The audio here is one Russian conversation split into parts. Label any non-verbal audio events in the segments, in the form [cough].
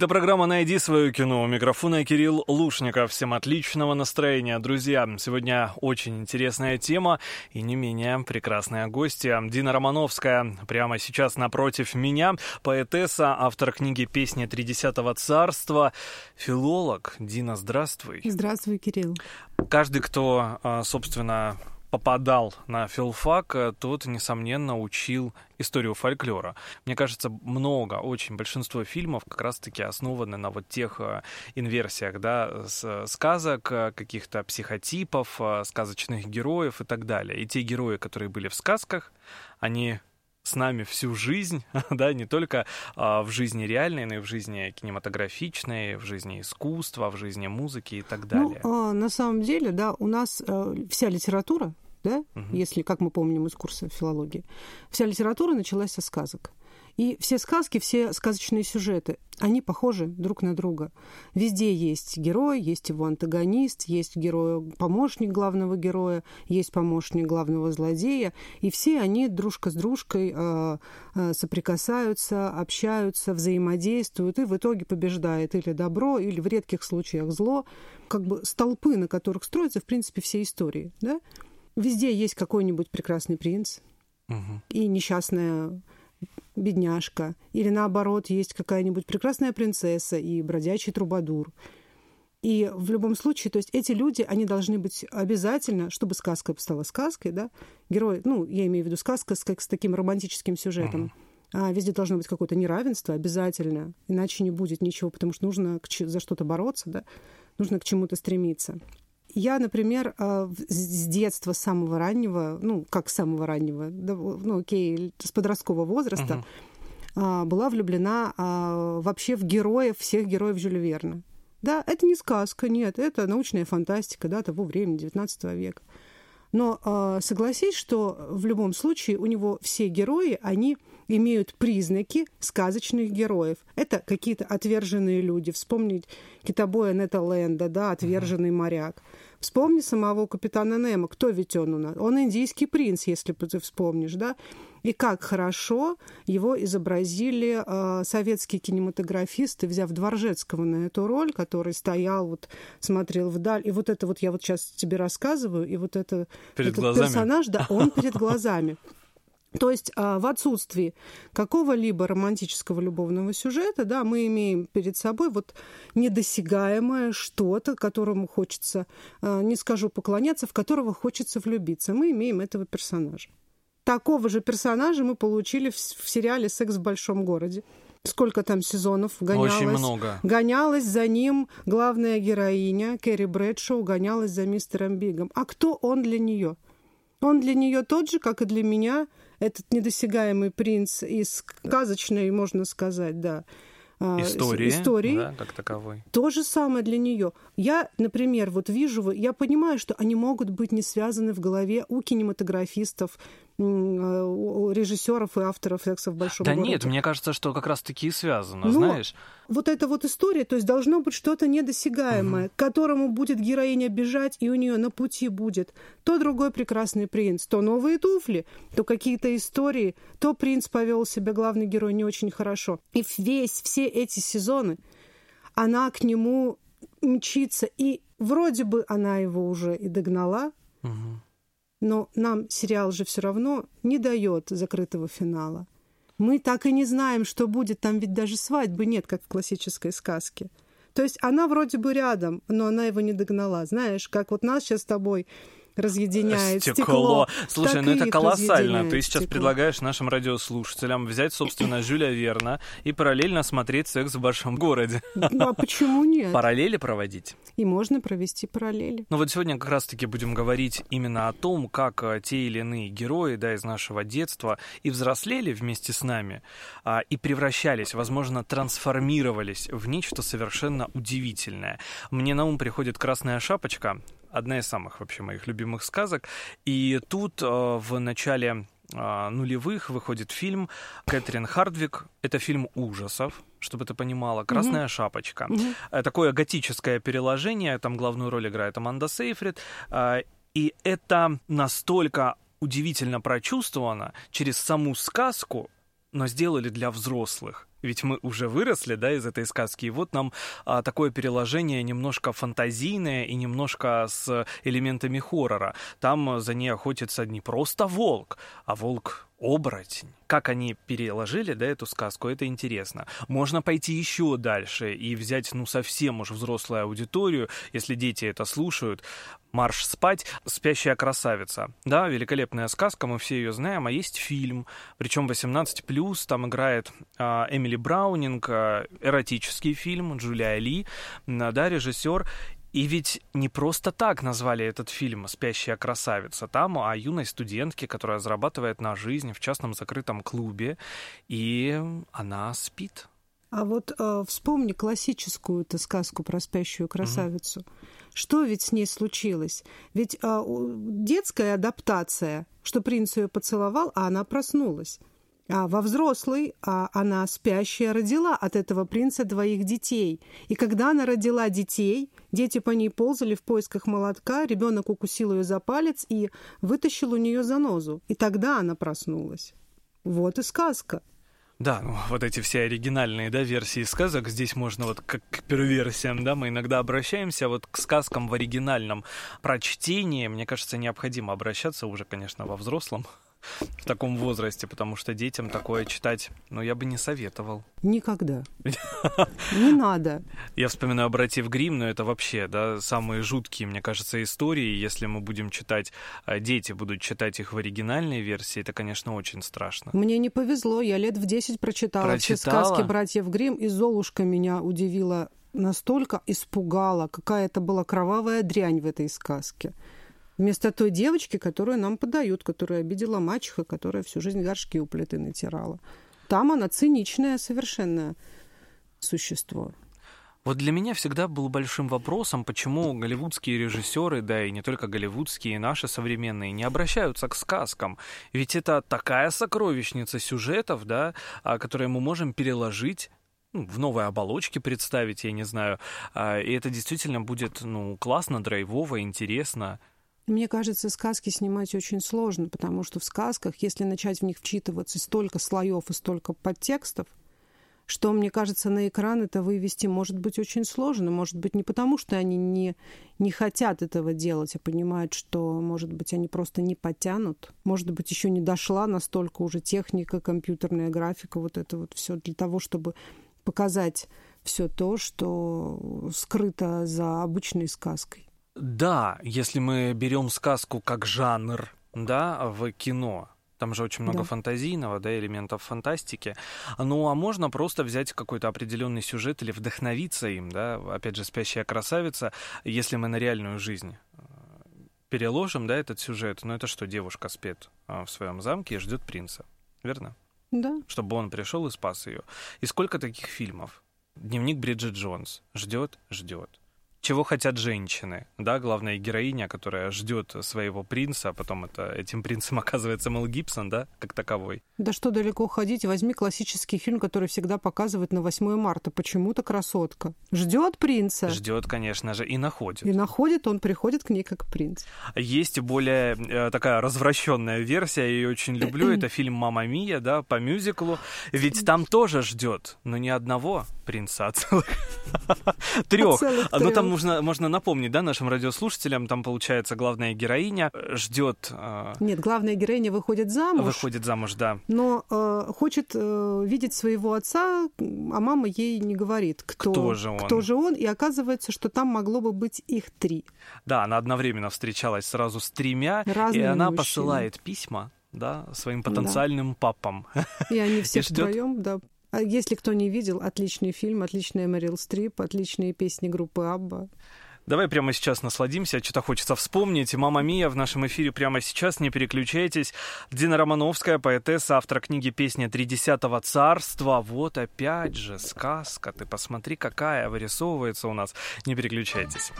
Это программа «Найди свое кино». У микрофона Кирилл Лушников. Всем отличного настроения, друзья. Сегодня очень интересная тема и не менее прекрасная гостья. Дина Романовская прямо сейчас напротив меня. Поэтесса, автор книги «Песни Тридесятого царства», филолог. Дина, здравствуй. Здравствуй, Кирилл. Каждый, кто, а, собственно, попадал на филфак, э, тот, несомненно, учил историю фольклора. Мне кажется, много, очень большинство фильмов как раз-таки основаны на вот тех э, инверсиях, да, с- сказок, э, каких-то психотипов, э, сказочных героев и так далее. И те герои, которые были в сказках, они с нами всю жизнь, [laughs] да, не только а, в жизни реальной, но и в жизни кинематографичной, в жизни искусства, в жизни музыки и так далее. Ну, а, на самом деле, да, у нас э, вся литература, да, Мгм. если, как мы помним из курса филологии, вся литература началась со сказок. И все сказки, все сказочные сюжеты, они похожи друг на друга. Везде есть герой, есть его антагонист, есть герой, помощник главного героя, есть помощник главного злодея, и все они дружка с дружкой э, э, соприкасаются, общаются, взаимодействуют, и в итоге побеждает или добро, или в редких случаях зло. Как бы столпы, на которых строятся, в принципе, все истории. Да? Везде есть какой-нибудь прекрасный принц Мгм. и несчастная бедняжка. Или наоборот, есть какая-нибудь прекрасная принцесса и бродячий трубадур. И в любом случае, то есть эти люди, они должны быть обязательно, чтобы сказка стала сказкой, да, герой, ну, я имею в виду сказка с, как, с таким романтическим сюжетом, а везде должно быть какое-то неравенство обязательно, иначе не будет ничего, потому что нужно за что-то бороться, да, нужно к чему-то стремиться. Я, например, в- с детства, с самого раннего, ну, как с самого раннего, ну, окей, с подросткового возраста, а, была влюблена а, вообще в героев, всех героев Жюля Верна. Да, это не сказка, нет, это научная фантастика, да, того времени, 19 века. Но а, согласись, что в любом случае у него все герои, они имеют признаки сказочных героев. Это какие-то отверженные люди. Вспомнить китобоя Нета Ленда, да, отверженный моряк. Вспомни самого капитана Немо. Кто ведь он у нас? Он индийский принц, если ты вспомнишь, да? И как хорошо его изобразили э, советские кинематографисты, взяв Дворжецкого на эту роль, который стоял, вот смотрел вдаль. И вот это вот я вот сейчас тебе рассказываю, и вот это Перед этот глазами. персонаж, да, он перед глазами. То есть а, в отсутствии какого-либо романтического любовного сюжета, да, мы имеем перед собой вот недосягаемое что-то, которому хочется, а, не скажу поклоняться, в которого хочется влюбиться. Мы имеем этого персонажа. Такого же персонажа мы получили в, в сериале «Секс в большом городе». Сколько там сезонов гонялось? Очень много. Гонялась за ним главная героиня Кэрри Брэдшоу, гонялась за мистером Бигом. А кто он для нее? Он для нее тот же, как и для меня, этот недосягаемый принц из сказочной, можно сказать, да, а, Истории, истории. да, как таковой. То же самое для нее. Я, например, вот вижу, я понимаю, что они могут быть не связаны в голове у кинематографистов, режиссеров и авторов секса в большом Да городе. нет, мне кажется, что как раз-таки и связано, Но знаешь. Вот эта вот история, то есть должно быть что-то недосягаемое, к которому будет героиня бежать, и у нее на пути будет то другой прекрасный принц, то новые туфли, то какие-то истории, то принц повел себя, главный герой, не очень хорошо. И весь, все эти сезоны она к нему мчится, и вроде бы она его уже и догнала, Мгм. Но нам сериал же все равно не дает закрытого финала. Мы так и не знаем, что будет. Там ведь даже свадьбы нет, как в классической сказке. То есть она вроде бы рядом, но она его не догнала. Знаешь, как вот нас сейчас с тобой разъединяет стекло. Слушай, так ну это колоссально. Ты сейчас стекло. предлагаешь нашим радиослушателям взять, собственно, Жюля Верна и параллельно смотреть «Секс в большом городе». Ну а почему нет? Параллели проводить. И можно провести параллели. Ну вот сегодня как раз-таки будем говорить именно о том, как э, те или иные герои да, из нашего детства и взрослели вместе с нами, а, и превращались, возможно, трансформировались в нечто совершенно удивительное. Мне на ум приходит «Красная шапочка», одна из самых вообще моих любимых сказок. И тут э, в начале а, нулевых выходит фильм Кэтрин Хардвик. Это фильм ужасов, чтобы ты понимала. «Красная mm-hmm. шапочка». Mm-hmm. Такое готическое переложение. Там главную роль играет Аманда Сейфрид. И это настолько удивительно прочувствовано через саму сказку, но сделали для взрослых. Ведь мы уже выросли, да, из этой сказки, и вот нам а, такое переложение немножко фантазийное и немножко с элементами хоррора. Там за ней охотится не просто волк, а волк оборотень. Как они переложили, да, эту сказку, это интересно. Можно пойти еще дальше и взять, ну, совсем уж взрослую аудиторию, если дети это слушают. «Марш спать», «Спящая красавица». Да, великолепная сказка, мы все ее знаем, а есть фильм, причем 18+, там играет а, Эмили Браунинг, а, эротический фильм, Джулия Ли, да, режиссер, и ведь не просто так назвали этот фильм «Спящая красавица». Там о юной студентке, которая зарабатывает на жизнь в частном закрытом клубе, и она спит. А вот э, вспомни классическую эту сказку про спящую красавицу. Mm-hmm. Что ведь с ней случилось? Ведь э, детская адаптация, что принц ее поцеловал, а она проснулась. А во взрослой а она спящая родила от этого принца двоих детей. И когда она родила детей, дети по ней ползали в поисках молотка, ребенок укусил ее за палец и вытащил у нее занозу. И тогда она проснулась. Вот и сказка. Да, ну, вот эти все оригинальные, да, версии сказок, здесь можно вот как к перверсиям, да, мы иногда обращаемся, вот к сказкам в оригинальном прочтении, мне кажется, необходимо обращаться уже, конечно, во взрослом в таком возрасте, потому что детям такое читать, ну, я бы не советовал. Никогда. [laughs] Не надо. Я вспоминаю «Братьев Грим, но это вообще, да, самые жуткие, мне кажется, истории. Если мы будем читать, а дети будут читать их в оригинальной версии, это, конечно, очень страшно. Мне не повезло, я лет в 10 прочитала, прочитала? все сказки «Братьев Грим, и «Золушка» меня удивила настолько испугала, какая это была кровавая дрянь в этой сказке. Вместо той девочки, которую нам подают, которая обидела мачеха, которая всю жизнь горшки у плиты натирала. Там она циничное совершенно существо. Вот для меня всегда был большим вопросом, почему голливудские режиссеры, да и не только голливудские, наши современные, не обращаются к сказкам. Ведь это такая сокровищница сюжетов, да, а, которые мы можем переложить ну, в новой оболочке представить, я не знаю. А, и это действительно будет ну, классно, драйвово, интересно. Мне кажется, сказки снимать очень сложно, потому что в сказках, если начать в них вчитываться, столько слоев и столько подтекстов, что, мне кажется, на экран это вывести может быть очень сложно. Может быть, не потому, что они не, не хотят этого делать, а понимают, что, может быть, они просто не потянут. Может быть, еще не дошла настолько уже техника, компьютерная графика, вот это вот все для того, чтобы показать все то, что скрыто за обычной сказкой. Да, если мы берем сказку как жанр, да, в кино, там же очень много да. фантазийного, да, элементов фантастики. Ну, а можно просто взять какой-то определенный сюжет или вдохновиться им, да, опять же, «Спящая красавица», если мы на реальную жизнь э, переложим, да, этот сюжет, ну это что, девушка спит а, в своем замке и ждет принца, верно? Да. Чтобы он пришел и спас ее. И сколько таких фильмов? Дневник Бриджит Джонс. Ждет, ждет чего хотят женщины, да, главная героиня, которая ждет своего принца, а потом это, этим принцем [laughs] оказывается Мел Гибсон, да, как таковой. Да что далеко ходить, возьми классический фильм, который всегда показывают на 8 марта, почему-то красотка. Ждет принца. Ждет, конечно же, и находит. И находит, он приходит к ней как принц. Есть более э, такая развращенная версия, я ее очень люблю, [clears throat] это фильм «Мама Мия», да, по мюзиклу, ведь там тоже ждет, но не одного принца, [laughs] а целых трех. Ну там можно, можно напомнить, да, нашим радиослушателям, там, получается, главная героиня э, ждет... Э... Нет, главная героиня выходит замуж. Выходит замуж, да. Но э, хочет видеть своего отца, а мама ей не говорит, кто, кто же он. Кто же он, и оказывается, что там могло бы быть их три. Да, она одновременно встречалась сразу с тремя, Разными и она мужчины. посылает письма да, своим потенциальным да. папам. И они [laughs] все втроем, да, а если кто не видел, отличный фильм, отличная Мэрил Стрип, отличные песни группы Абба. Давай прямо сейчас насладимся, что-то хочется вспомнить. «Мама Мия» в нашем эфире прямо сейчас, не переключайтесь. Дина Романовская, поэтесса, автор книги «Песня Тридесятого царства». Вот опять же сказка, ты посмотри, какая вырисовывается у нас. Не переключайтесь.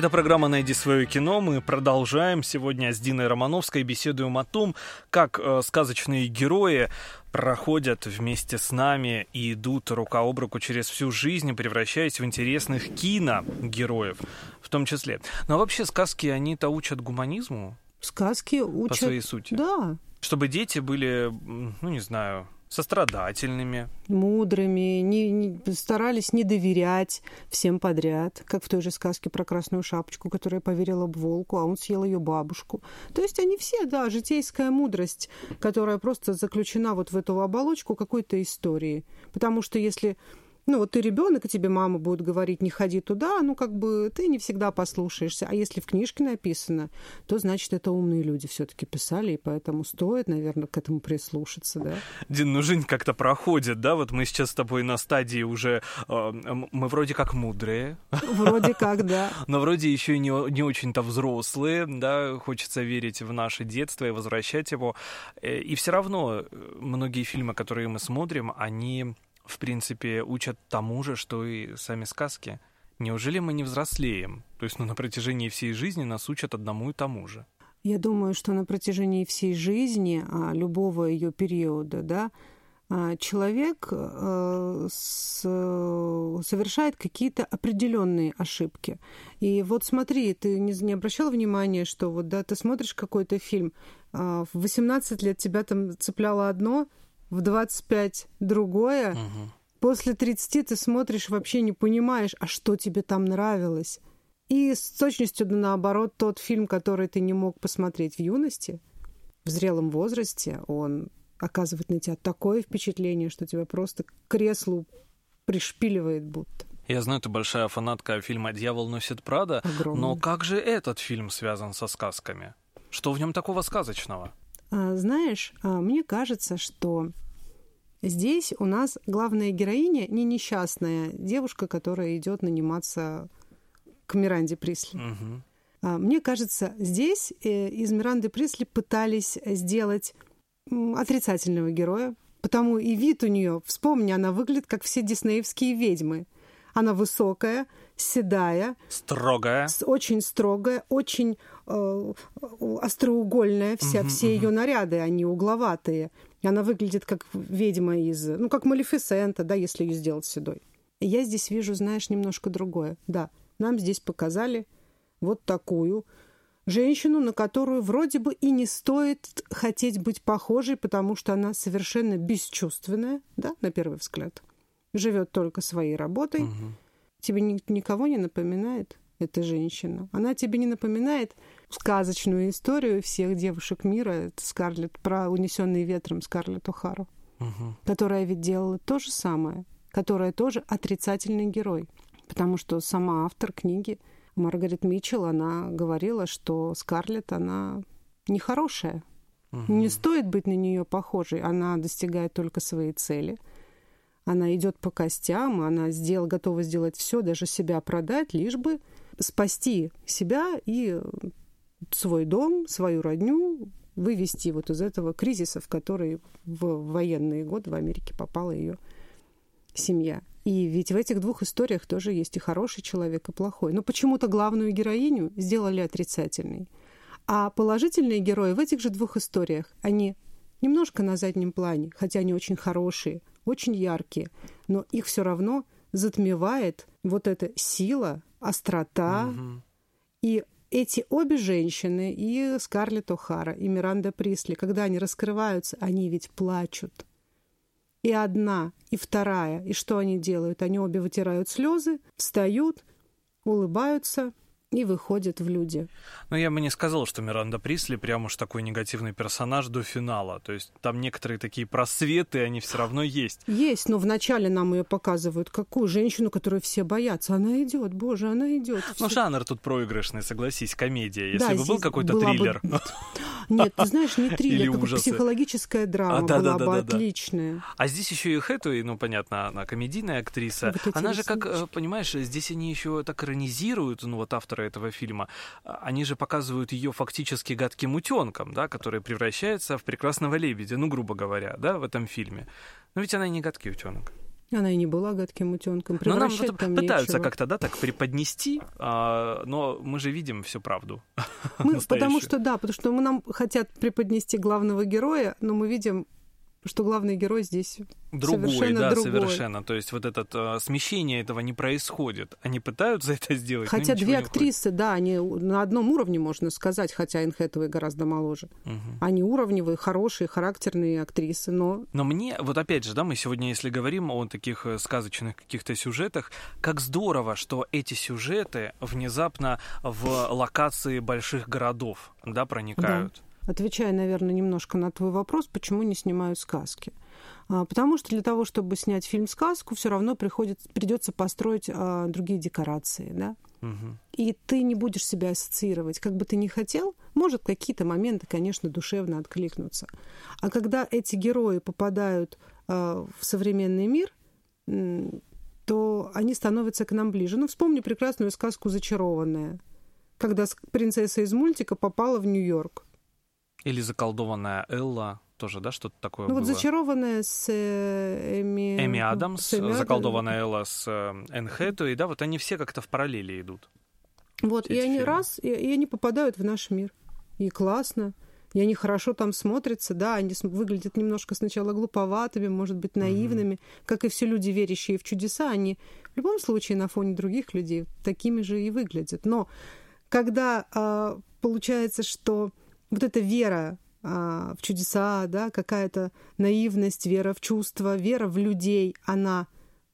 Это программа «Найди свое кино». Мы продолжаем сегодня с Диной Романовской. Беседуем о том, как э, сказочные герои проходят вместе с нами и идут рука об руку через всю жизнь, превращаясь в интересных киногероев в том числе. Но вообще сказки, они-то учат гуманизму? Сказки учат... По своей сути? Да. Чтобы дети были, ну, не знаю, сострадательными. Мудрыми, не, не, старались не доверять всем подряд, как в той же сказке про Красную Шапочку, которая поверила в волку, а он съел ее бабушку. То есть они все, да, житейская мудрость, которая просто заключена вот в эту оболочку какой-то истории. Потому что если ну, вот ты ребенок, и тебе мама будет говорить, не ходи туда, ну, как бы ты не всегда послушаешься. А если в книжке написано, то, значит, это умные люди все-таки писали, и поэтому стоит, наверное, к этому прислушаться, да. Дин, ну, жизнь как-то проходит, да? Вот мы сейчас с тобой на стадии уже, э, мы вроде как мудрые. Вроде как, [laughs] да. Но вроде еще и не, не очень-то взрослые, да, хочется верить в наше детство и возвращать его. Э, и все равно э, многие фильмы, которые мы смотрим, они в принципе, учат тому же, что и сами сказки. Неужели мы не взрослеем? То есть ну, на протяжении всей жизни нас учат одному и тому же. Я думаю, что на протяжении всей жизни, а, любого ее периода, да, а, человек э, совершает какие-то определенные ошибки. И вот смотри, ты не, не обращал внимания, что вот да, ты смотришь какой-то фильм, а, в 18 лет тебя там цепляло одно, в 25 другое. Угу. После 30 ты смотришь, вообще не понимаешь, а что тебе там нравилось. И с точностью да наоборот, тот фильм, который ты не мог посмотреть в юности, в зрелом возрасте, он оказывает на тебя такое впечатление, что тебя просто к креслу пришпиливает будто. Я знаю, ты большая фанатка фильма «Дьявол носит Прада», Огромный. но как же этот фильм связан со сказками? Что в нем такого сказочного? А, знаешь, а, мне кажется, что здесь у нас главная героиня не несчастная девушка, которая идет наниматься к Миранде Присли. Угу. Мне кажется, здесь э, из Миранды Присли пытались сделать отрицательного героя, потому и вид у нее, вспомни, она выглядит как все диснеевские ведьмы. Она высокая, седая. Строгая. Очень строгая, очень э, остроугольная. Вся, угу, все угу. ее наряды, они угловатые. Она выглядит как ведьма из... Ну, как Малефисента, да, если ее сделать седой. И я здесь вижу, знаешь, немножко другое. Да, нам здесь показали вот такую женщину, на которую вроде бы и не стоит хотеть быть похожей, потому что она совершенно бесчувственная, да, на первый взгляд. Живет только своей работой. Угу тебе ни, никого не напоминает эта женщина. Она тебе не напоминает сказочную историю всех девушек мира, это Скарлетт, про унесенный ветром Скарлетт О'Хару, угу. которая ведь делала то же самое, которая тоже отрицательный герой. Потому что сама автор книги Маргарет Митчелл, она говорила, что Скарлетт, она нехорошая. Угу. Не стоит быть на нее похожей. Она достигает только своей цели – она идет по костям, она сделал, готова сделать все, даже себя продать, лишь бы спасти себя и свой дом, свою родню, вывести вот из этого кризиса, в который в военные годы в Америке попала ее семья. И ведь в этих двух историях тоже есть и хороший человек, и плохой. Но почему-то главную героиню сделали отрицательной. А положительные герои в этих же двух историях, они немножко на заднем плане, хотя они очень хорошие, очень яркие, но их все равно затмевает вот эта сила, острота. Угу. И эти обе женщины, и Скарлетт О'Хара, и Миранда Присли, когда они раскрываются, они ведь плачут. И одна, и вторая. И что они делают? Они обе вытирают слезы, встают, улыбаются и выходит в люди. Ну, я бы не сказал, что Миранда Присли прям уж такой негативный персонаж до финала. То есть там некоторые такие просветы, они все равно есть. Есть, но вначале нам ее показывают какую женщину, которую все боятся. Она идет, боже, она идет. Ну, жанр тут проигрышный, согласись, комедия. Если да, бы был какой-то триллер. Бы... [laughs] Нет, ты знаешь, не [laughs] триллер, как психологическая драма а, да, была да, бы да, отличная. Да. А здесь еще и Хэтуэй, ну, понятно, она комедийная актриса. Вот она же, как, э, понимаешь, здесь они еще так иронизируют, ну, вот автор этого фильма, а, они же показывают ее фактически гадким утенком, да, который превращается в прекрасного лебедя, ну, грубо говоря, да, в этом фильме. Но ведь она не гадкий утенок. Она и не была гадким утенком. Но нам вот там пытаются нечего. как-то, да, так преподнести, а, но мы же видим всю правду. Мы, [laughs] потому что, да, потому что мы нам хотят преподнести главного героя, но мы видим, что главный герой здесь Другой, совершенно да, другой. совершенно. То есть вот это э, смещение этого не происходит. Они пытаются [laughs] это сделать, Хотя две актрисы, да, они на одном уровне, можно сказать, хотя Энн Хэтэуэй гораздо моложе. Мгм. Они уровневые, хорошие, характерные актрисы, но Но мне, вот опять же, да, мы сегодня, если говорим о таких э, сказочных каких-то сюжетах, как здорово, что эти сюжеты внезапно в локации больших городов, да, проникают. Отвечая, наверное, немножко на твой вопрос, почему не снимают сказки. А, Потому что для того, чтобы снять фильм-сказку, все равно приходится, придется построить а, другие декорации, да? Мгм. И ты не будешь себя ассоциировать. Как бы ты ни хотел, может, какие-то моменты, конечно, душевно откликнутся. А когда эти герои попадают а, в современный мир, то они становятся к нам ближе. Ну, вспомни прекрасную сказку «Зачарованная», когда принцесса из мультика попала в Нью-Йорк. Или заколдованная Элла, тоже, да, что-то такое Ну было. вот «Зачарованная» с э, Эми... Эми Адамс, с Эми заколдованная Элла с э, Энн Хэтэуэй, да, вот они все как-то в параллели идут. Вот, и они фильмы. раз, и, и они попадают в наш мир. И классно. И они хорошо там смотрятся, да, они выглядят немножко сначала глуповатыми, может быть, наивными. Как и все люди, верящие в чудеса, они в любом случае на фоне других людей такими же и выглядят. Но когда а, получается, что вот эта вера а, в чудеса, да, какая-то наивность, вера в чувства, вера в людей, она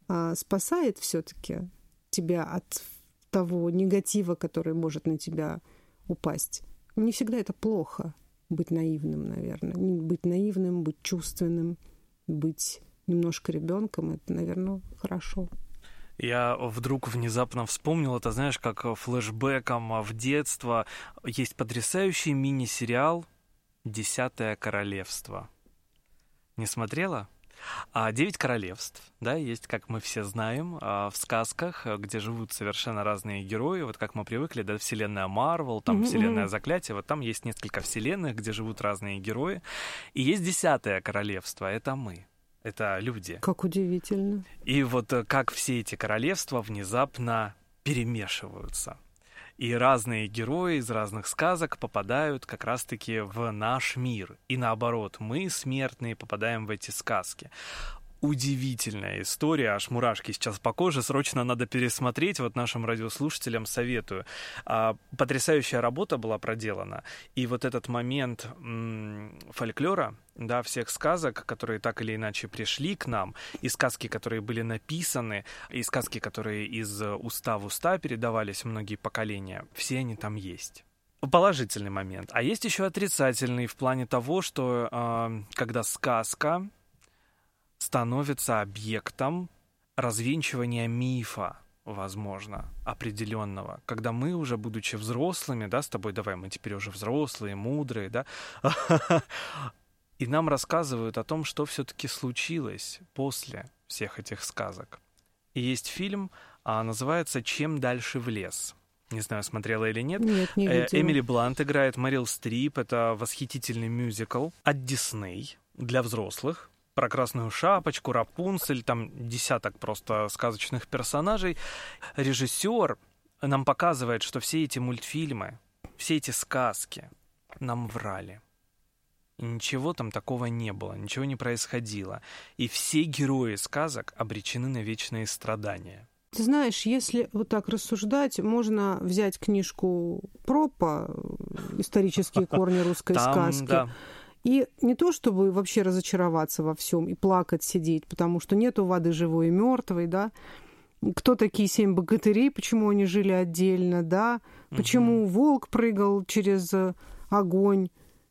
а, спасает все-таки тебя от того негатива, который может на тебя упасть. Не всегда это плохо быть наивным, наверное. Быть наивным, быть чувственным, быть немножко ребенком, это, наверное, хорошо. Я вдруг внезапно вспомнил это, знаешь, как флешбеком в детство. Есть потрясающий мини-сериал «Десятое королевство». Не смотрела? А «Девять королевств», да, есть, как мы все знаем, а, в сказках, а, где живут совершенно разные герои, вот как мы привыкли, да, вселенная Марвел, там вселенная. Заклятие, вот там есть несколько вселенных, где живут разные герои, и есть десятое королевство, это мы, это люди. Как удивительно. И вот э, как все эти королевства внезапно перемешиваются. И разные герои из разных сказок попадают как раз-таки в наш мир. И наоборот, мы, смертные, попадаем в эти сказки. Удивительная история, аж мурашки сейчас по коже, срочно надо пересмотреть, вот нашим радиослушателям советую. А, потрясающая работа была проделана, и вот этот момент м, фольклора, да, всех сказок, которые так или иначе пришли к нам, и сказки, которые были написаны, и сказки, которые из уста в уста передавались многие поколения, все они там есть. Положительный момент. А есть еще отрицательный в плане того, что э, когда сказка становится объектом развенчивания мифа, возможно, определенного. Когда мы уже, будучи взрослыми, да, с тобой, давай, мы теперь уже взрослые, мудрые, да, [laughs] и нам рассказывают о том, что все-таки случилось после всех этих сказок. И есть фильм, а, называется «Чем дальше в лес». Не знаю, смотрела или нет. Нет, не Э, видела. Эмили Блант играет, Мэрил Стрип. Это восхитительный мюзикл от Дисней для взрослых. Про красную шапочку, Рапунцель, там десяток просто сказочных персонажей. Режиссер нам показывает, что все эти мультфильмы, все эти сказки нам врали. И ничего там такого не было, ничего не происходило. И все герои сказок обречены на вечные страдания. Ты знаешь, если вот так рассуждать, можно взять книжку Пропа «Исторические корни русской Там, сказки». да, И не то, чтобы вообще разочароваться во всем и плакать, сидеть, потому что нету воды живой и мертвой, да. Кто такие семь богатырей, почему они жили отдельно, да? Почему волк прыгал через э, огонь,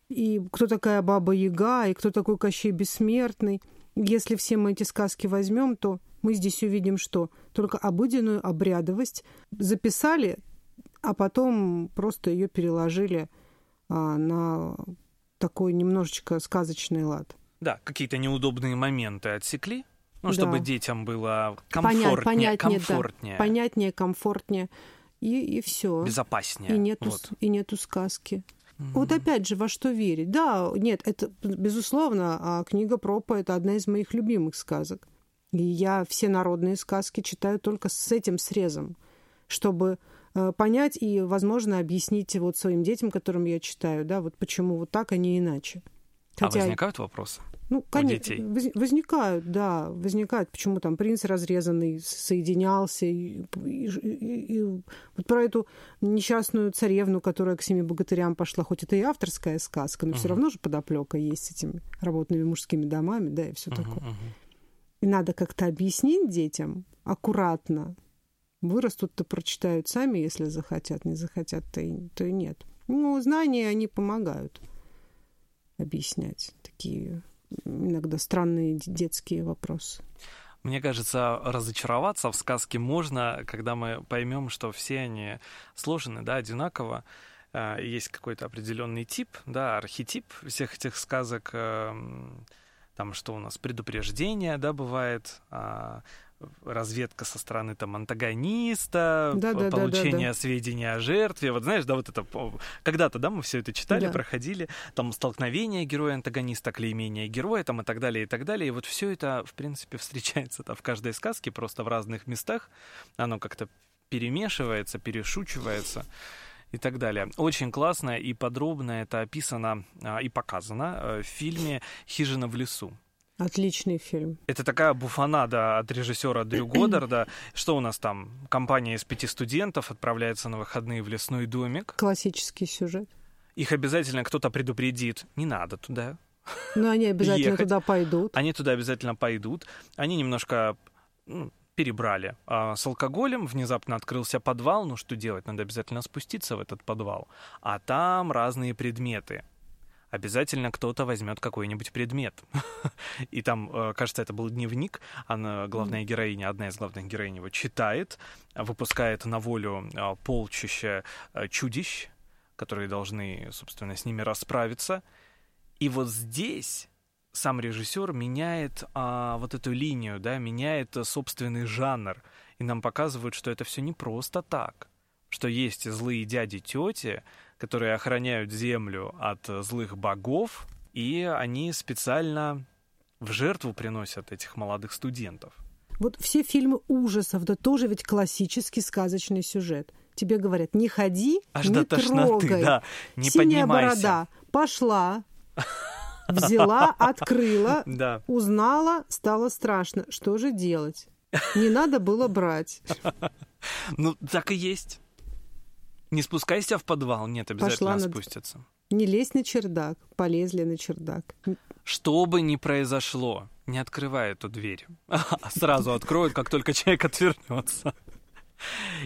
и кто такая Баба Яга, и кто такой Кощей Бессмертный. Если все мы эти сказки возьмем, то мы здесь увидим что? Только обыденную обрядовость записали, а потом просто ее переложили а, на такой немножечко сказочный лад. Да, какие-то неудобные моменты отсекли, ну, Да. чтобы детям было Понять- комфортнее, понятнее, да. комфортнее, Понятнее, комфортнее. И, и все. безопаснее. И нету, Вот. и нету сказки. Вот опять же, во что верить? Да, нет, это, безусловно, а книга Пропа — это одна из моих любимых сказок. И я все народные сказки читаю только с этим срезом, чтобы понять и, возможно, объяснить вот своим детям, которым я читаю, да, вот почему вот так, а не иначе. Хотя... А возникают вопросы? Ну, конечно, возникают, да, возникают, почему там принц разрезанный соединялся, и, и, и, и вот про эту несчастную царевну, которая к семи богатырям пошла, хоть это и авторская сказка, но uh-huh. все равно же подоплека есть с этими работными мужскими домами, да, и все uh-huh, такое. Uh-huh. И надо как-то объяснить детям аккуратно. Вырастут-то прочитают сами, если захотят, не захотят, то и, то и нет. Ну, знания, они помогают объяснять такие иногда странные детские вопросы. Мне кажется, разочароваться в сказке можно, когда мы поймем, что все они сложены, да, одинаково. Э, есть какой-то определенный тип, да, архетип всех этих сказок. Эм, там что у нас предупреждение, да, бывает, а, разведка со стороны там антагониста, да, да, получение да, да, да. сведений о жертве. Вот знаешь, да, вот это когда-то, да, мы все это читали, да. проходили, там столкновение героя-антагониста, клеймение героя, там и так далее, и так далее. И вот все это, в принципе, [laughs] встречается там в каждой сказке, просто в разных местах. Оно как-то перемешивается, перешучивается и так далее. Очень классно и подробно это описано а, и показано э, в фильме «Хижина в лесу». Отличный фильм. Это такая буфанада от режиссера Дрю [clears throat] Годдарда. Что у нас там? Компания из пяти студентов отправляется на выходные в лесной домик. Классический сюжет. Их обязательно кто-то предупредит. Не надо туда. Но они обязательно ехать. туда пойдут. Они туда обязательно пойдут. Они немножко ну, перебрали. А с алкоголем внезапно открылся подвал. Ну что делать? Надо обязательно спуститься в этот подвал. А там разные предметы обязательно кто-то возьмет какой-нибудь предмет. [laughs] И там, э, кажется, это был дневник, она, главная героиня, одна из главных героинь его читает, выпускает на волю э, полчища э, чудищ, которые должны, собственно, с ними расправиться. И вот здесь сам режиссер меняет а, вот эту линию, да, меняет собственный жанр. И нам показывают, что это все не просто так. Что есть злые дяди, тети, которые охраняют землю от злых богов, и они специально в жертву приносят этих молодых студентов. Вот все фильмы ужасов, да тоже ведь классический сказочный сюжет. Тебе говорят, не ходи, Аж не до тошноты, трогай. Да, не Синяя поднимайся. борода пошла, взяла, [laughs] открыла, да. узнала, стало страшно. Что же делать? Не надо было брать. [laughs] Ну, так и есть. Не спускайся в подвал, нет, обязательно Пошла спустятся. На... Не лезь на чердак, полезли на чердак. Что бы ни произошло, не открывай эту дверь. [laughs] Сразу откроют, как только человек отвернется.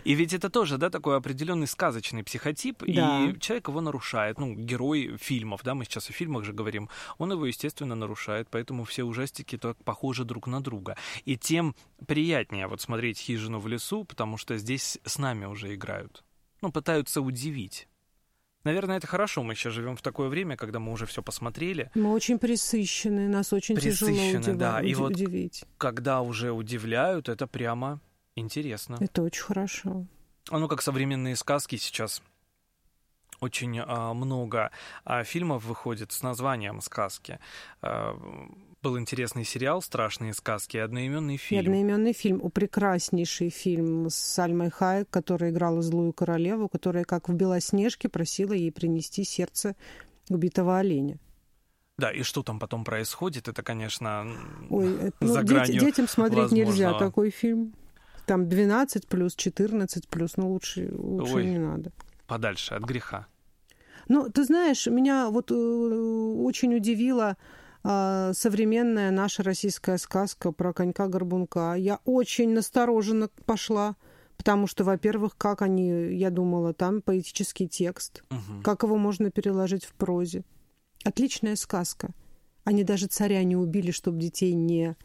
И ведь это тоже, да, такой определенный сказочный психотип, да. и человек его нарушает. Ну, герой фильмов, да, мы сейчас о фильмах же говорим, он его, естественно, нарушает, поэтому все ужастики так похожи друг на друга. И тем приятнее вот смотреть «Хижину в лесу», потому что здесь с нами уже играют ну, пытаются удивить. Наверное, это хорошо. Мы сейчас живем в такое время, когда мы уже все посмотрели. Мы очень присыщены, нас очень тяжело удив... да. И вот удивить. Когда уже удивляют, это прямо интересно. Это очень хорошо. Оно как современные сказки сейчас. Очень а, много а, фильмов выходит с названием сказки. А, был интересный сериал «Страшные сказки» и одноименный фильм. И одноименный фильм. У прекраснейший фильм с Сальмой Хайек, которая играла злую королеву, которая, как в «Белоснежке», просила ей принести сердце убитого оленя. Да, и что там потом происходит, это, конечно, Ой, [laughs] ну, за гранью Детям смотреть возможного. нельзя такой фильм. Там 12 плюс, 14 плюс, ну лучше, лучше Ой, не надо. Подальше от греха. Ну, ты знаешь, меня вот э, очень удивило современная наша российская сказка про конька-горбунка. Я очень настороженно пошла, потому что, во-первых, как они, я думала, там поэтический текст, угу. как его можно переложить в прозе. Отличная сказка. Они даже царя не убили, чтобы детей не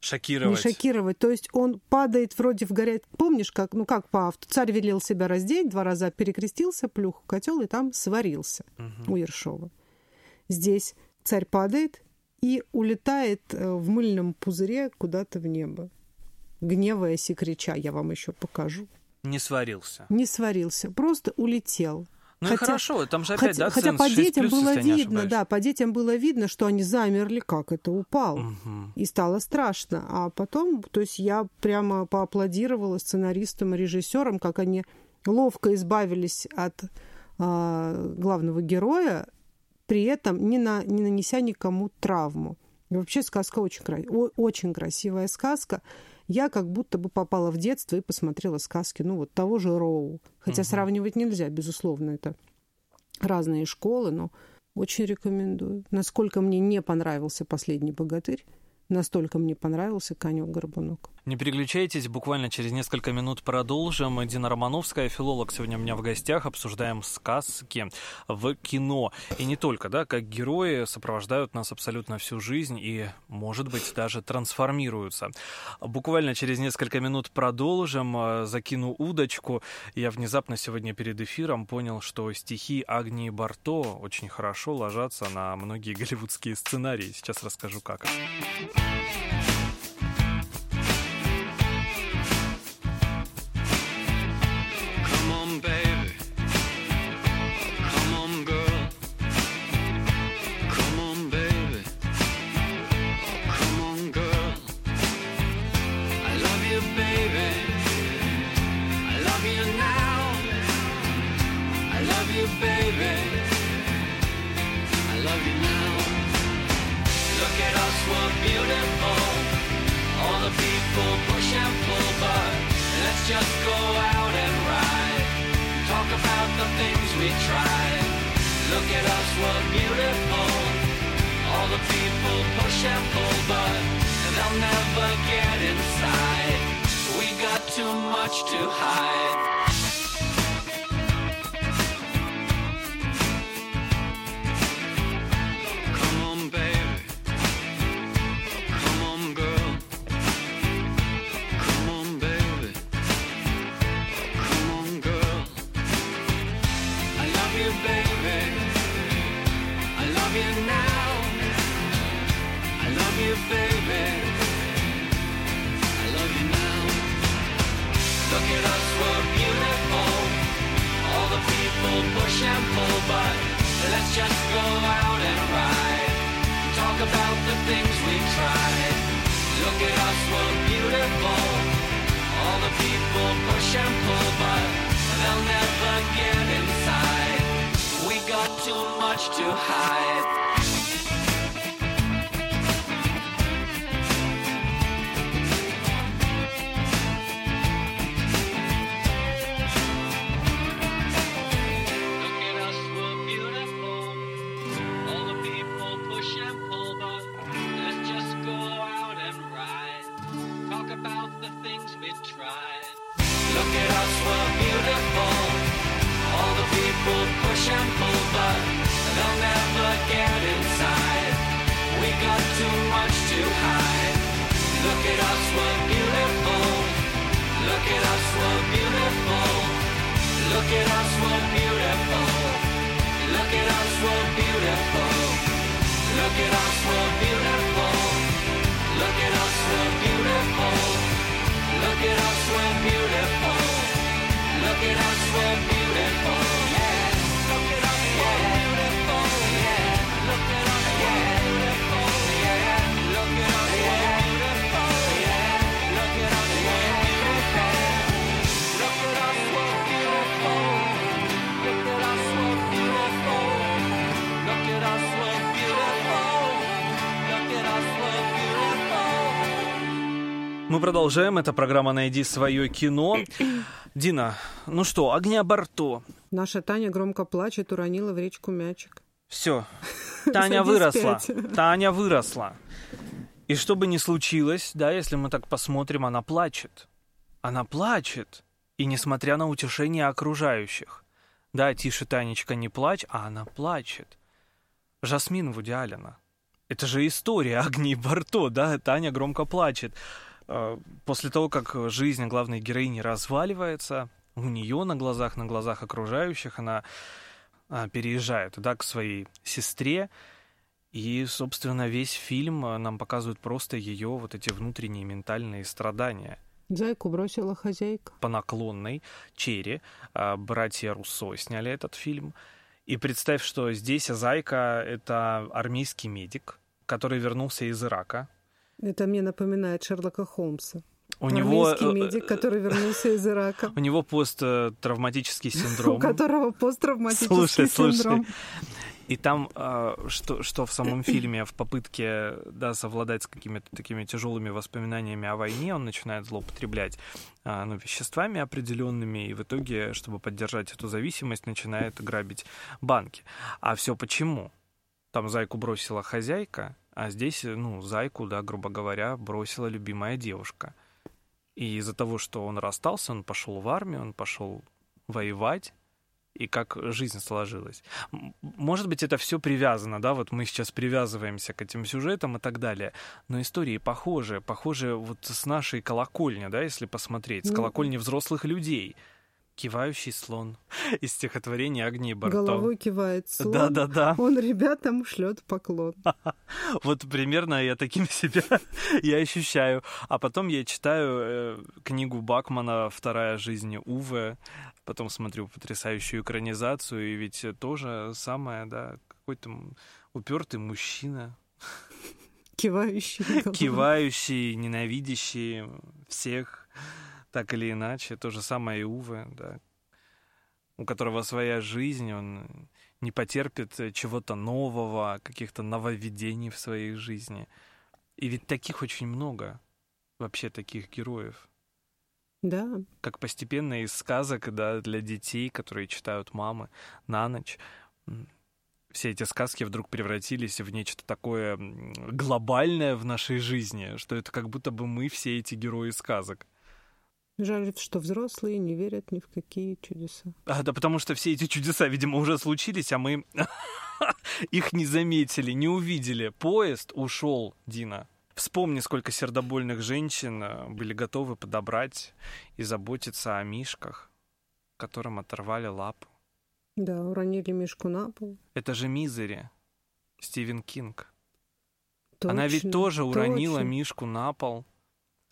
шокировать. Не шокировать. То есть он падает вроде в горят. Помнишь, как, ну как по авту? Царь велел себя раздеть, два раза перекрестился, плюх в котел и там сварился угу. у Ершова. Здесь царь падает, и улетает э, в мыльном пузыре куда-то в небо, гневаясь и крича. Я вам еще покажу. Не сварился. Не сварился, просто улетел. Ну хотя, и хорошо, там же опять, хотя, да, хотя по 6 детям было видно, да, по детям было видно, что они замерли, как это упал. Мгм. И стало страшно. А потом, то есть я прямо поаплодировала сценаристам и режиссерам, как они ловко избавились от а, главного героя, при этом не, на, не нанеся никому травму. И вообще сказка очень, очень красивая сказка. Я как будто бы попала в детство и посмотрела сказки, ну вот того же Роу. Хотя Мгм. сравнивать нельзя, безусловно, это разные школы, но очень рекомендую. Насколько мне не понравился «Последний богатырь», настолько мне понравился «Конек-горбунок». Не переключайтесь, буквально через несколько минут продолжим. Дина Романовская, филолог, сегодня у меня в гостях. Обсуждаем сказки в кино. И не только, да, как герои сопровождают нас абсолютно всю жизнь и, может быть, даже трансформируются. Буквально через несколько минут продолжим. Закину удочку. Я внезапно сегодня перед эфиром понял, что стихи Агнии Барто очень хорошо ложатся на многие голливудские сценарии. Сейчас расскажу, как. Yeah. Much to hide. Продолжаем. Это программа «Найди свое кино». Дина, ну что, огня Барто. Наша Таня громко плачет, уронила в речку мячик. Все. [laughs] Таня выросла. [laughs] Таня выросла. И что бы ни случилось, да, если мы так посмотрим, она плачет. Она плачет. И несмотря на утешение окружающих. Да, тише, Танечка, не плачь, а она плачет. Жасмин Вуди Аллена. Это же история огней Барто, да, Таня громко плачет. Э, После того, как жизнь главной героини разваливается, у нее на глазах, на глазах окружающих, она а, переезжает да, к своей сестре, и, собственно, весь фильм а, нам показывает просто ее вот эти внутренние ментальные страдания. Зайку бросила хозяйка. по наклонной Черри. А, Братья Руссо сняли этот фильм. И представь, что здесь Зайка — это армейский медик, который вернулся из Ирака. Это мне напоминает Шерлока Холмса. У него, э, медик, который вернулся из Ирака. у него посттравматический У синдром. которого посттравматический Слушай, слушай. синдром. И там, а, что, что в самом фильме, в попытке да, совладать с какими-то такими тяжелыми воспоминаниями о войне, он начинает злоупотреблять а, ну, веществами определенными, и в итоге, чтобы поддержать эту зависимость, начинает грабить банки. А все почему? Там зайку бросила хозяйка, а здесь, ну, зайку, да, грубо говоря, бросила любимая девушка. И из-за того, что он расстался, он пошел в армию, он пошел воевать, и как жизнь сложилась. Может быть, это все привязано, да, вот мы сейчас привязываемся к этим сюжетам и так далее, но истории похожи, похожи вот с нашей колокольни, да, если посмотреть, с Ну. колокольни взрослых людей. Кивающий слон из стихотворения Агнии Барто. Головой кивает слон. Да-да-да. Он ребятам шлет поклон. [laughs] Вот примерно я таким себя [laughs] я ощущаю. А потом я читаю э, книгу Бакмана «Вторая жизнь Уве», потом смотрю потрясающую экранизацию, и ведь то же самое, да, какой-то упертый мужчина, Кивающий [laughs] кивающий, ненавидящий всех, так или иначе. То же самое и Уве, да, у которого своя жизнь, он не потерпит чего-то нового, каких-то нововведений в своей жизни. И ведь таких очень много, вообще таких героев. Да, Как постепенно из сказок, да, для детей, которые читают мамы на ночь, все эти сказки вдруг превратились в нечто такое глобальное в нашей жизни, что это как будто бы мы все эти герои сказок. Жаль, что взрослые не верят ни в какие чудеса. А, да потому что все эти чудеса, видимо, уже случились, а мы [laughs] их не заметили, не увидели. Поезд ушел, Дина. Вспомни, сколько сердобольных женщин э, были готовы подобрать и заботиться о мишках, которым оторвали лапу. Да, уронили мишку на пол. Это же Мизери, Стивен Кинг. Она ведь Точно, тоже уронила точно. мишку на пол.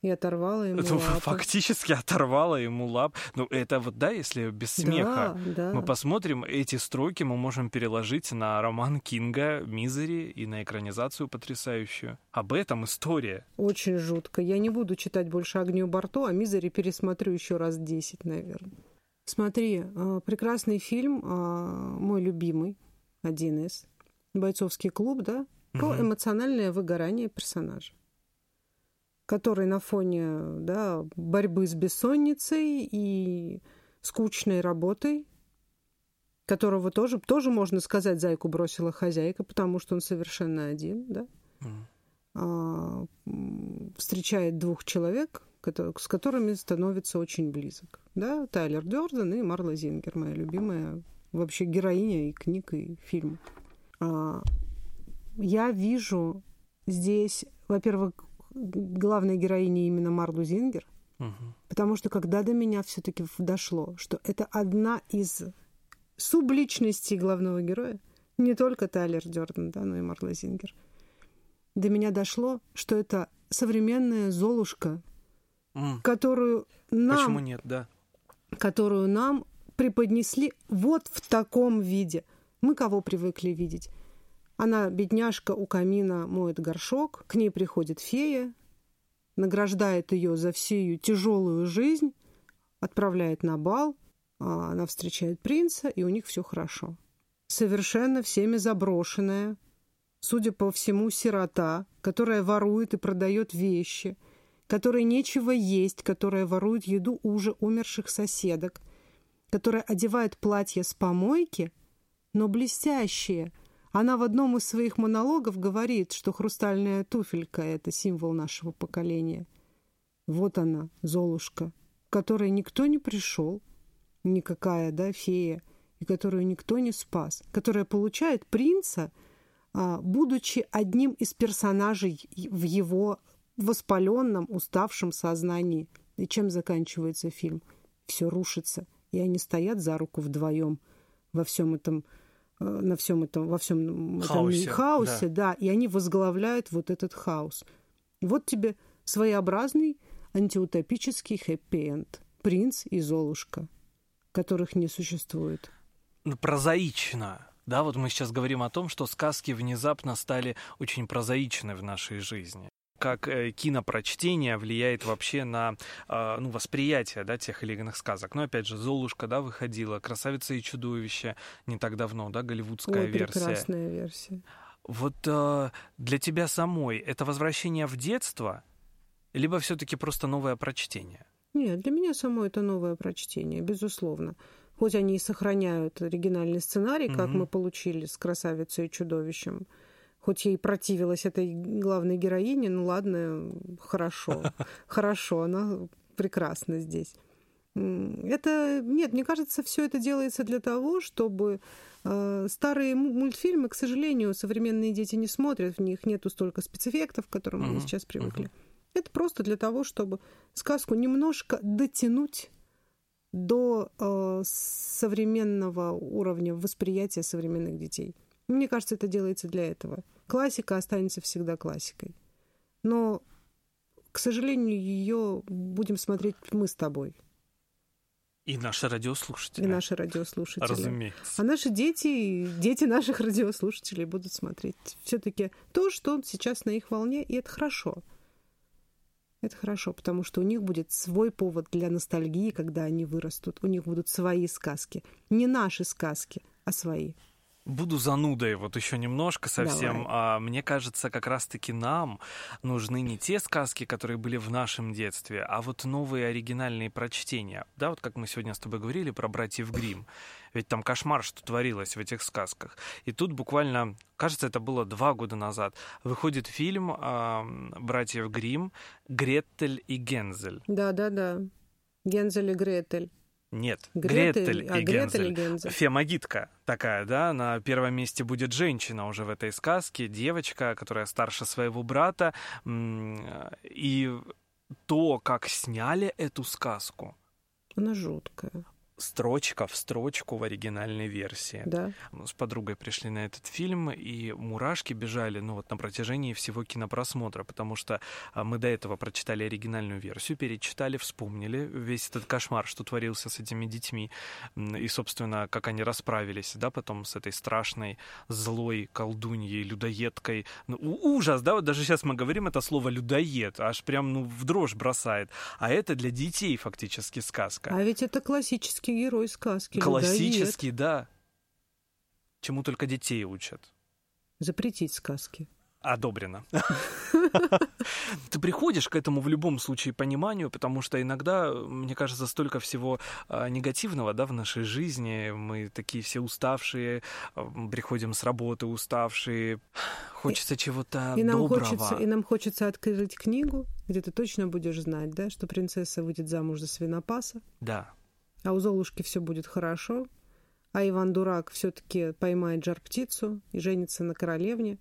И оторвала ему Ну, лапы. Фактически оторвала ему лап. Ну, это вот, да, если без смеха. Да, да. Мы посмотрим, эти строки мы можем переложить на роман Кинга «Мизери» и на экранизацию потрясающую. Об этом история. Очень жутко. Я не буду читать больше Агнию Барто, а Мизери пересмотрю еще раз 10, наверное. Смотри, э, прекрасный фильм, э, мой любимый, один из, «Бойцовский клуб», да, про Мгм. эмоциональное выгорание персонажа, который на фоне да, борьбы с бессонницей и скучной работой, которого тоже, тоже можно сказать, зайку бросила хозяйка, потому что он совершенно один, да, а, встречает двух человек, с которыми становится очень близок. Да? Тайлер Дёрден и Марла Зингер, моя любимая вообще героиня и книг, и фильм. А, я вижу здесь, во-первых, главной героиней именно Марлу Зингер, Мгм. Потому что когда до меня все-таки дошло, что это одна из субличностей главного героя, не только Тайлер Дёрден, да, но и Марла Зингер, до меня дошло, что это современная Золушка, М. которую нам, Почему нет, да? которую нам преподнесли вот в таком виде. Мы кого привыкли видеть? Она, бедняжка, у камина моет горшок, к ней приходит фея, награждает ее за всю ее тяжелую жизнь, отправляет на бал, а она встречает принца, и у них все хорошо. Совершенно всеми заброшенная, судя по всему, сирота, которая ворует и продает вещи, которой нечего есть, которая ворует еду уже умерших соседок, которая одевает платья с помойки, но блестящие. Она в одном из своих монологов говорит, что хрустальная туфелька — это символ нашего поколения. Вот она, Золушка, к которой никто не пришел, никакая, да, фея, и которую никто не спас, которая получает принца, а, будучи одним из персонажей в его воспаленном, уставшем сознании. И чем заканчивается фильм? Все рушится, и они стоят за руку вдвоем во всем этом на всем этом, во всем этом Хаосе, хаосе да. и они возглавляют вот этот хаос. Вот тебе своеобразный антиутопический хэппи-энд. Принц и Золушка, которых не существует. Ну, прозаично. Да, вот мы сейчас говорим о том, что сказки внезапно стали очень прозаичны в нашей жизни как э, кинопрочтение влияет вообще на э, ну, восприятие да, тех или иных сказок. Но ну, опять же, Золушка да, выходила, Красавица и чудовище не так давно, да, голливудская Ой, версия. прекрасная версия. Вот э, для тебя самой это возвращение в детство, либо все-таки просто новое прочтение? Нет, для меня само это новое прочтение, безусловно. Хоть они и сохраняют оригинальный сценарий, как Мгм. мы получили с «Красавицей и чудовищем», хоть ей противилась этой главной героине, ну ладно, хорошо, [laughs] хорошо, она прекрасна здесь. Это, нет, мне кажется, все это делается для того, чтобы э, старые му- мультфильмы, к сожалению, современные дети не смотрят, в них нету столько спецэффектов, к которым мы сейчас привыкли. Это просто для того, чтобы сказку немножко дотянуть до э, современного уровня восприятия современных детей. Мне кажется, это делается для этого. Классика останется всегда классикой. Но, к сожалению, ее будем смотреть мы с тобой И наши радиослушатели. и наши радиослушатели. Разумеется. А наши дети дети наших радиослушателей будут смотреть все-таки то, что сейчас на их волне, и это хорошо. Это хорошо, потому что у них будет свой повод для ностальгии, когда они вырастут. У них будут свои сказки. Не наши сказки, а свои. Буду занудой вот еще немножко совсем. Давай. А, мне кажется, как раз-таки нам нужны не те сказки, которые были в нашем детстве, а вот новые оригинальные прочтения. Да, вот как мы сегодня с тобой говорили про братьев Грим. Ведь там кошмар, что творилось в этих сказках. И тут буквально, кажется, это было два года назад, выходит фильм а, братьев Грим «Гретель и Гензель». Да-да-да. Гензель и Гретель. Нет, Гретель, Гретель а, и Гретель и Гензель. Гензель. Фемагитка такая, да, на первом месте будет женщина уже в этой сказке, девочка, которая старше своего брата, и то, как сняли эту сказку, Она жуткая, строчка в строчку в оригинальной версии. да. С подругой пришли на этот фильм, и мурашки бежали, ну вот на протяжении всего кинопросмотра, потому что а, мы до этого прочитали оригинальную версию, перечитали, вспомнили весь этот кошмар, что творился с этими детьми, и, собственно, как они расправились, да, потом с этой страшной, злой колдуньей, людоедкой. Ну, ужас, да, вот даже сейчас мы говорим это слово «людоед», аж прям, ну, в дрожь бросает. А это для детей фактически сказка. А ведь это классический герой сказки. Классический, да. Чему только детей учат. людоед. Запретить сказки. Одобрено. [laughs] Ты приходишь к этому в любом случае пониманию, потому что иногда, мне кажется, столько всего а, негативного да, в нашей жизни. Мы такие все уставшие, а, приходим с работы уставшие. Хочется чего-то И нам, доброго. хочется, и нам хочется открыть книгу, где ты точно будешь знать, да, что принцесса выйдет замуж за свинопаса, Да. А у Золушки все будет хорошо, а Иван Дурак все-таки поймает жар-птицу и женится на королевне.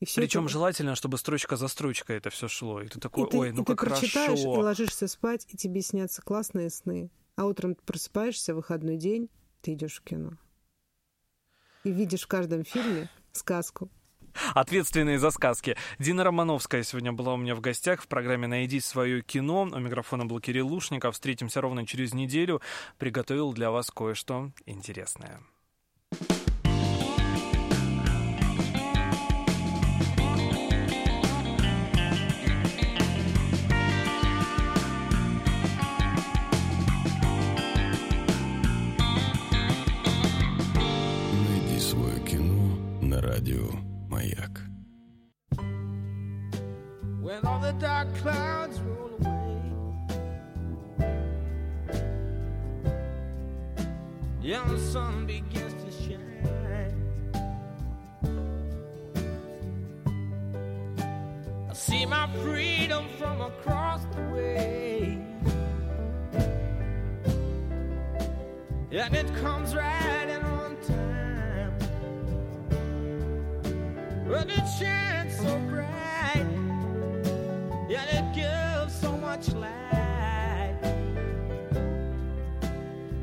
И все Причем желательно, чтобы строчка за строчкой это все шло. И ты такой, и ты, ой, и ну ты как прочитаешь и ложишься спать, и тебе снятся классные сны. А утром ты просыпаешься, выходной день, ты идешь в кино. И видишь в каждом фильме сказку. Ответственные за сказки. Дина Романовская сегодня была у меня в гостях в программе «Найди свое кино». У микрофона был Кирилл Лушников. Встретимся ровно через неделю. Приготовил для вас кое-что интересное. Найди свое кино на радио when all the dark clouds roll away. Yeah, the sun begins to shine. I see my freedom from across the way. And it comes right in on time. But it shines so bright. Yeah, it gives so much light.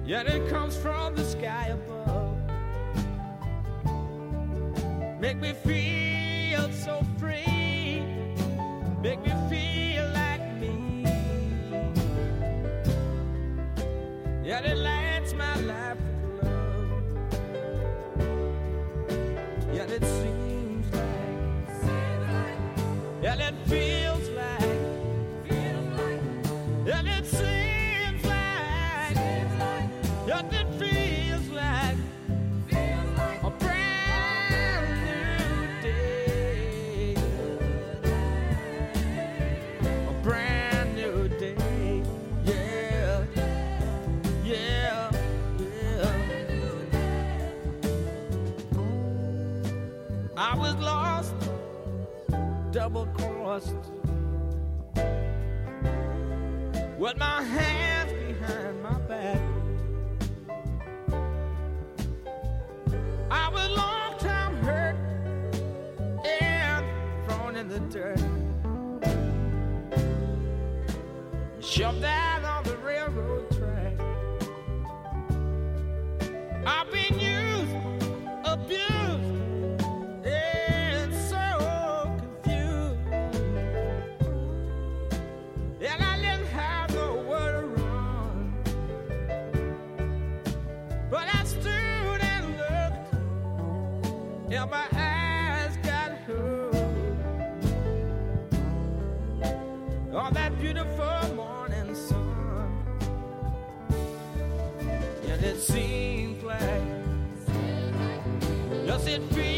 Yet yeah, it comes from the sky above. Make me feel so free. Make me feel like me. Yeah, it double crossed. With my hands behind my back. I was long time hurt and thrown in the dirt. Shove that. But I stood and looked, and my eyes got hurt. That beautiful morning sun, and it seemed like, yes, it feels.